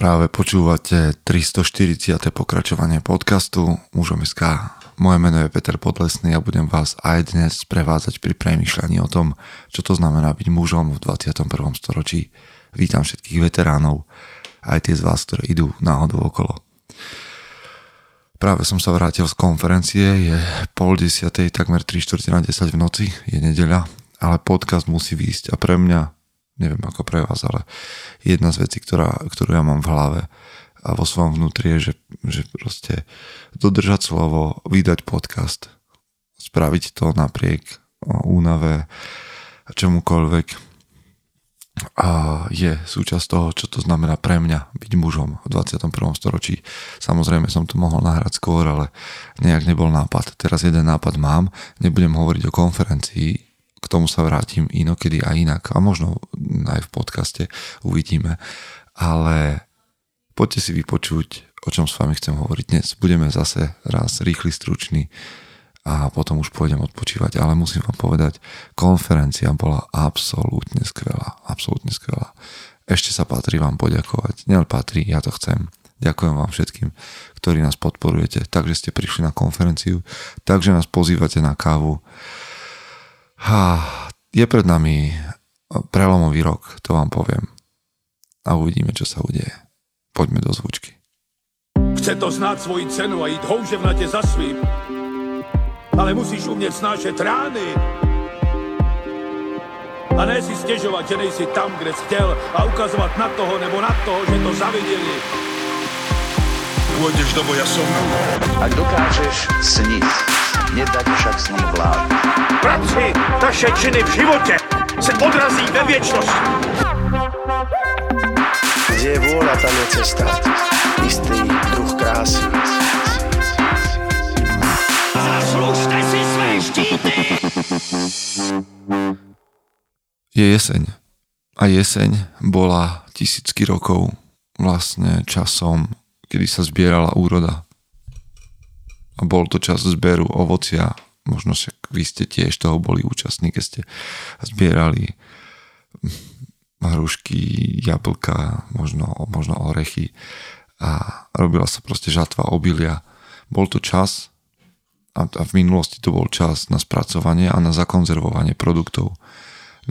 Práve počúvate 340. pokračovanie podcastu Mužom SK. Moje meno je Peter Podlesný a budem vás aj dnes prevádzať pri premýšľaní o tom, čo to znamená byť mužom v 21. storočí. Vítam všetkých veteránov, aj tie z vás, ktoré idú náhodou okolo. Práve som sa vrátil z konferencie, je pol desiatej, takmer 3 čtvrte na 10 v noci, je nedeľa, ale podcast musí výjsť a pre mňa neviem ako pre vás, ale jedna z vecí, ktorá, ktorú ja mám v hlave a vo svojom vnútri je, že, že proste dodržať slovo, vydať podcast, spraviť to napriek únave a čomukoľvek a je súčasť toho, čo to znamená pre mňa byť mužom v 21. storočí. Samozrejme som to mohol nahrať skôr, ale nejak nebol nápad. Teraz jeden nápad mám, nebudem hovoriť o konferencii, tomu sa vrátim inokedy a inak a možno aj v podcaste uvidíme. Ale poďte si vypočuť, o čom s vami chcem hovoriť dnes. Budeme zase raz rýchly, stručný a potom už pôjdem odpočívať, ale musím vám povedať, konferencia bola absolútne skvelá, absolútne skvelá. Ešte sa patrí vám poďakovať. Nielen patrí, ja to chcem. Ďakujem vám všetkým, ktorí nás podporujete, takže ste prišli na konferenciu, takže nás pozývate na kávu, ha, je pred nami prelomový rok, to vám poviem. A uvidíme, čo sa udeje. Poďme do zvučky. Chce to znáť svoji cenu a ísť houževnate za svým. Ale musíš umieť snášať rány. A ne si stiežovať, že nejsi tam, kde si chcel a ukazovať na toho nebo na toho, že to zavideli. Pôjdeš do boja som. Ak dokážeš sniť, nedať však sní vlád. Práci, naše činy v živote se odrazí ve viečnosti. Kde je vôľa, tam je cesta. Istý druh krásy. Zaslužte si své štíty! Je jeseň. A jeseň bola tisícky rokov vlastne časom, kedy sa zbierala úroda a bol to čas zberu ovocia. Možno však vy ste tiež toho boli účastní, keď ste zbierali hrušky, jablka, možno, možno orechy a robila sa proste žatva obilia. Bol to čas a, a v minulosti to bol čas na spracovanie a na zakonzervovanie produktov.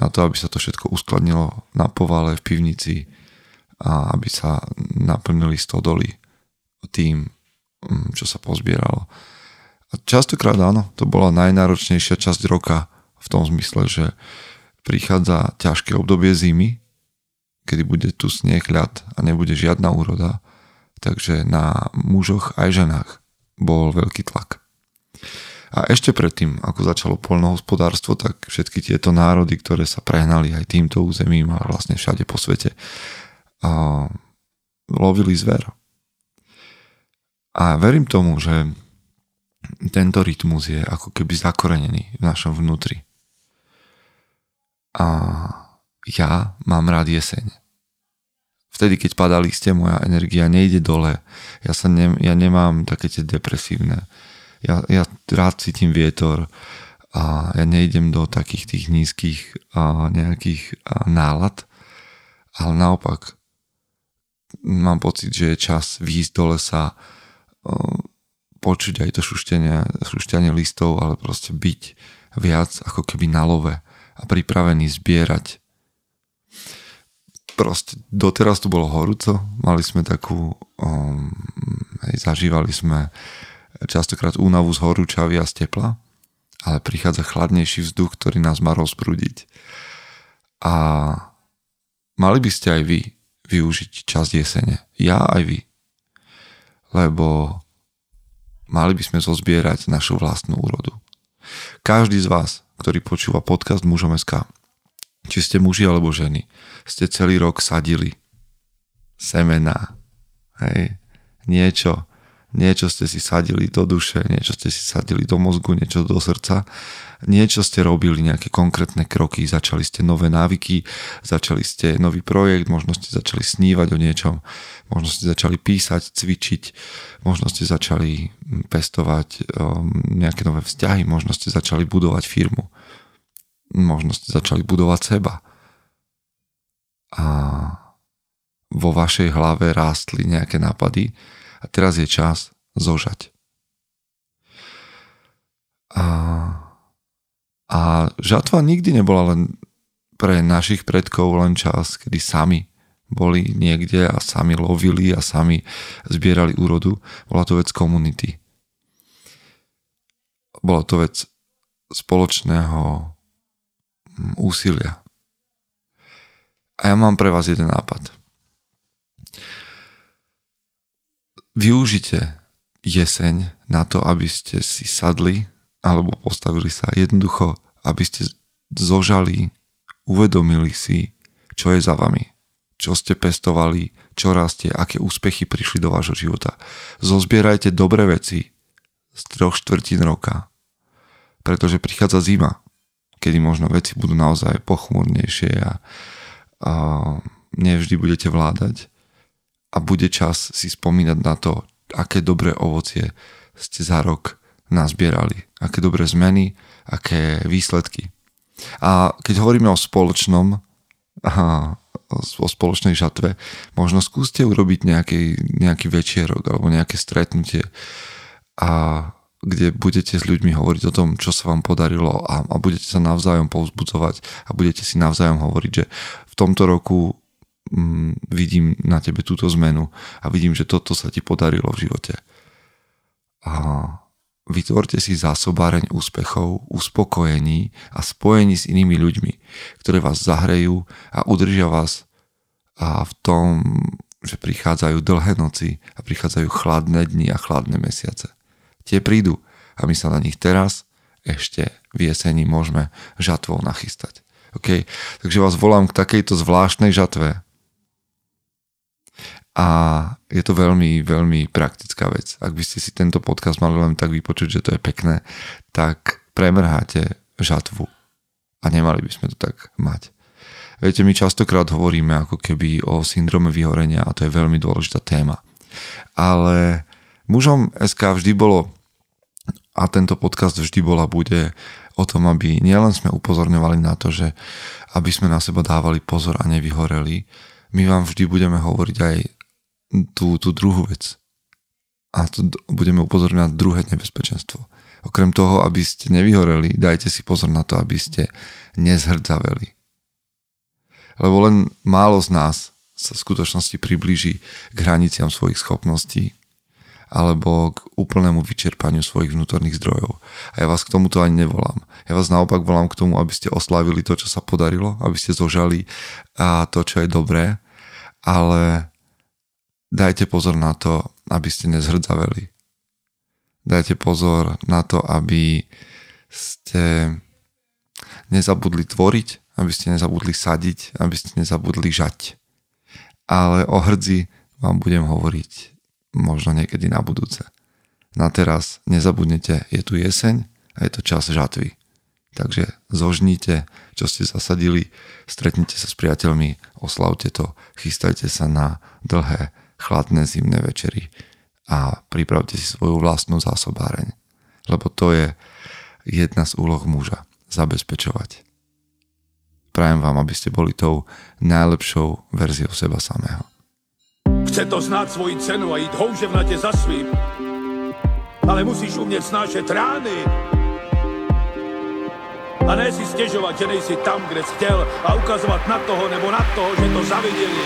Na to, aby sa to všetko uskladnilo na povale v pivnici a aby sa naplnili stodoly tým, čo sa pozbieralo. A častokrát áno, to bola najnáročnejšia časť roka v tom zmysle, že prichádza ťažké obdobie zimy, kedy bude tu sneh, ľad a nebude žiadna úroda, takže na mužoch aj ženách bol veľký tlak. A ešte predtým, ako začalo poľnohospodárstvo, tak všetky tieto národy, ktoré sa prehnali aj týmto územím a vlastne všade po svete, a lovili zver. A verím tomu, že tento rytmus je ako keby zakorenený v našom vnútri. A ja mám rád jeseň. Vtedy, keď padá liste, moja energia nejde dole. Ja, sa ne, ja nemám také tie depresívne. Ja, ja rád cítim vietor a ja nejdem do takých tých nízkych a nejakých a nálad, ale naopak mám pocit, že je čas výjsť do lesa, počuť aj to šuštenie, šušťanie listov, ale proste byť viac ako keby na love a pripravený zbierať. Proste doteraz tu bolo horúco, mali sme takú, um, aj zažívali sme častokrát únavu z horúčavy a z tepla, ale prichádza chladnejší vzduch, ktorý nás má rozprúdiť. A mali by ste aj vy využiť čas jesene. Ja aj vy lebo mali by sme zozbierať našu vlastnú úrodu. Každý z vás, ktorý počúva podcast Mužom SK, či ste muži alebo ženy, ste celý rok sadili semená, hej, niečo, niečo ste si sadili do duše, niečo ste si sadili do mozgu, niečo do srdca, niečo ste robili, nejaké konkrétne kroky, začali ste nové návyky, začali ste nový projekt, možno ste začali snívať o niečom, možno ste začali písať, cvičiť, možno ste začali pestovať um, nejaké nové vzťahy, možno ste začali budovať firmu, možno ste začali budovať seba. A vo vašej hlave rástli nejaké nápady a teraz je čas zožať. A, a žatva nikdy nebola len pre našich predkov len čas, kedy sami boli niekde a sami lovili a sami zbierali úrodu. Bola to vec komunity. Bola to vec spoločného mm, úsilia. A ja mám pre vás jeden nápad. Využite jeseň na to, aby ste si sadli alebo postavili sa jednoducho, aby ste zožali uvedomili si, čo je za vami, čo ste pestovali, čo rastie, aké úspechy prišli do vášho života. Zozbierajte dobré veci z troch štvrtín roka, pretože prichádza zima, kedy možno veci budú naozaj pochmurnejšie a, a nevždy budete vládať a bude čas si spomínať na to, aké dobré ovocie ste za rok nazbierali, aké dobré zmeny, aké výsledky. A keď hovoríme o spoločnom, aha, o spoločnej žatve, možno skúste urobiť nejaký, nejaký večierok alebo nejaké stretnutie, a kde budete s ľuďmi hovoriť o tom, čo sa vám podarilo a, a budete sa navzájom povzbudzovať a budete si navzájom hovoriť, že v tomto roku mm, vidím na tebe túto zmenu a vidím, že toto sa ti podarilo v živote. A Vytvorte si zásobáreň úspechov, uspokojení a spojení s inými ľuďmi, ktoré vás zahrejú a udržia vás a v tom, že prichádzajú dlhé noci a prichádzajú chladné dni a chladné mesiace. Tie prídu a my sa na nich teraz ešte v jeseni môžeme žatvou nachystať. Okay? Takže vás volám k takejto zvláštnej žatve, a je to veľmi, veľmi praktická vec. Ak by ste si tento podcast mali len tak vypočuť, že to je pekné, tak premrháte žatvu a nemali by sme to tak mať. Viete, my častokrát hovoríme ako keby o syndrome vyhorenia a to je veľmi dôležitá téma. Ale mužom SK vždy bolo a tento podcast vždy bola bude o tom, aby nielen sme upozorňovali na to, že aby sme na seba dávali pozor a nevyhoreli, my vám vždy budeme hovoriť aj tú, tú druhú vec. A tu budeme upozorňovať druhé nebezpečenstvo. Okrem toho, aby ste nevyhoreli, dajte si pozor na to, aby ste nezhrdzaveli. Lebo len málo z nás sa v skutočnosti priblíži k hraniciam svojich schopností alebo k úplnému vyčerpaniu svojich vnútorných zdrojov. A ja vás k tomuto ani nevolám. Ja vás naopak volám k tomu, aby ste oslávili to, čo sa podarilo, aby ste zožali a to, čo je dobré, ale dajte pozor na to, aby ste nezhrdzaveli. Dajte pozor na to, aby ste nezabudli tvoriť, aby ste nezabudli sadiť, aby ste nezabudli žať. Ale o hrdzi vám budem hovoriť možno niekedy na budúce. Na teraz nezabudnite, je tu jeseň a je to čas žatvy. Takže zožnite, čo ste zasadili, stretnite sa s priateľmi, oslavte to, chystajte sa na dlhé chladné zimné večery a pripravte si svoju vlastnú zásobáreň. Lebo to je jedna z úloh muža. Zabezpečovať. Prajem vám, aby ste boli tou najlepšou verziou seba samého. Chce to znát svoji cenu a jít houževnatě za svým. Ale musíš umět snášet rány. A ne si stěžovat, že nejsi tam, kde jsi chtěl a ukazovat na toho nebo na toho, že to zaviděli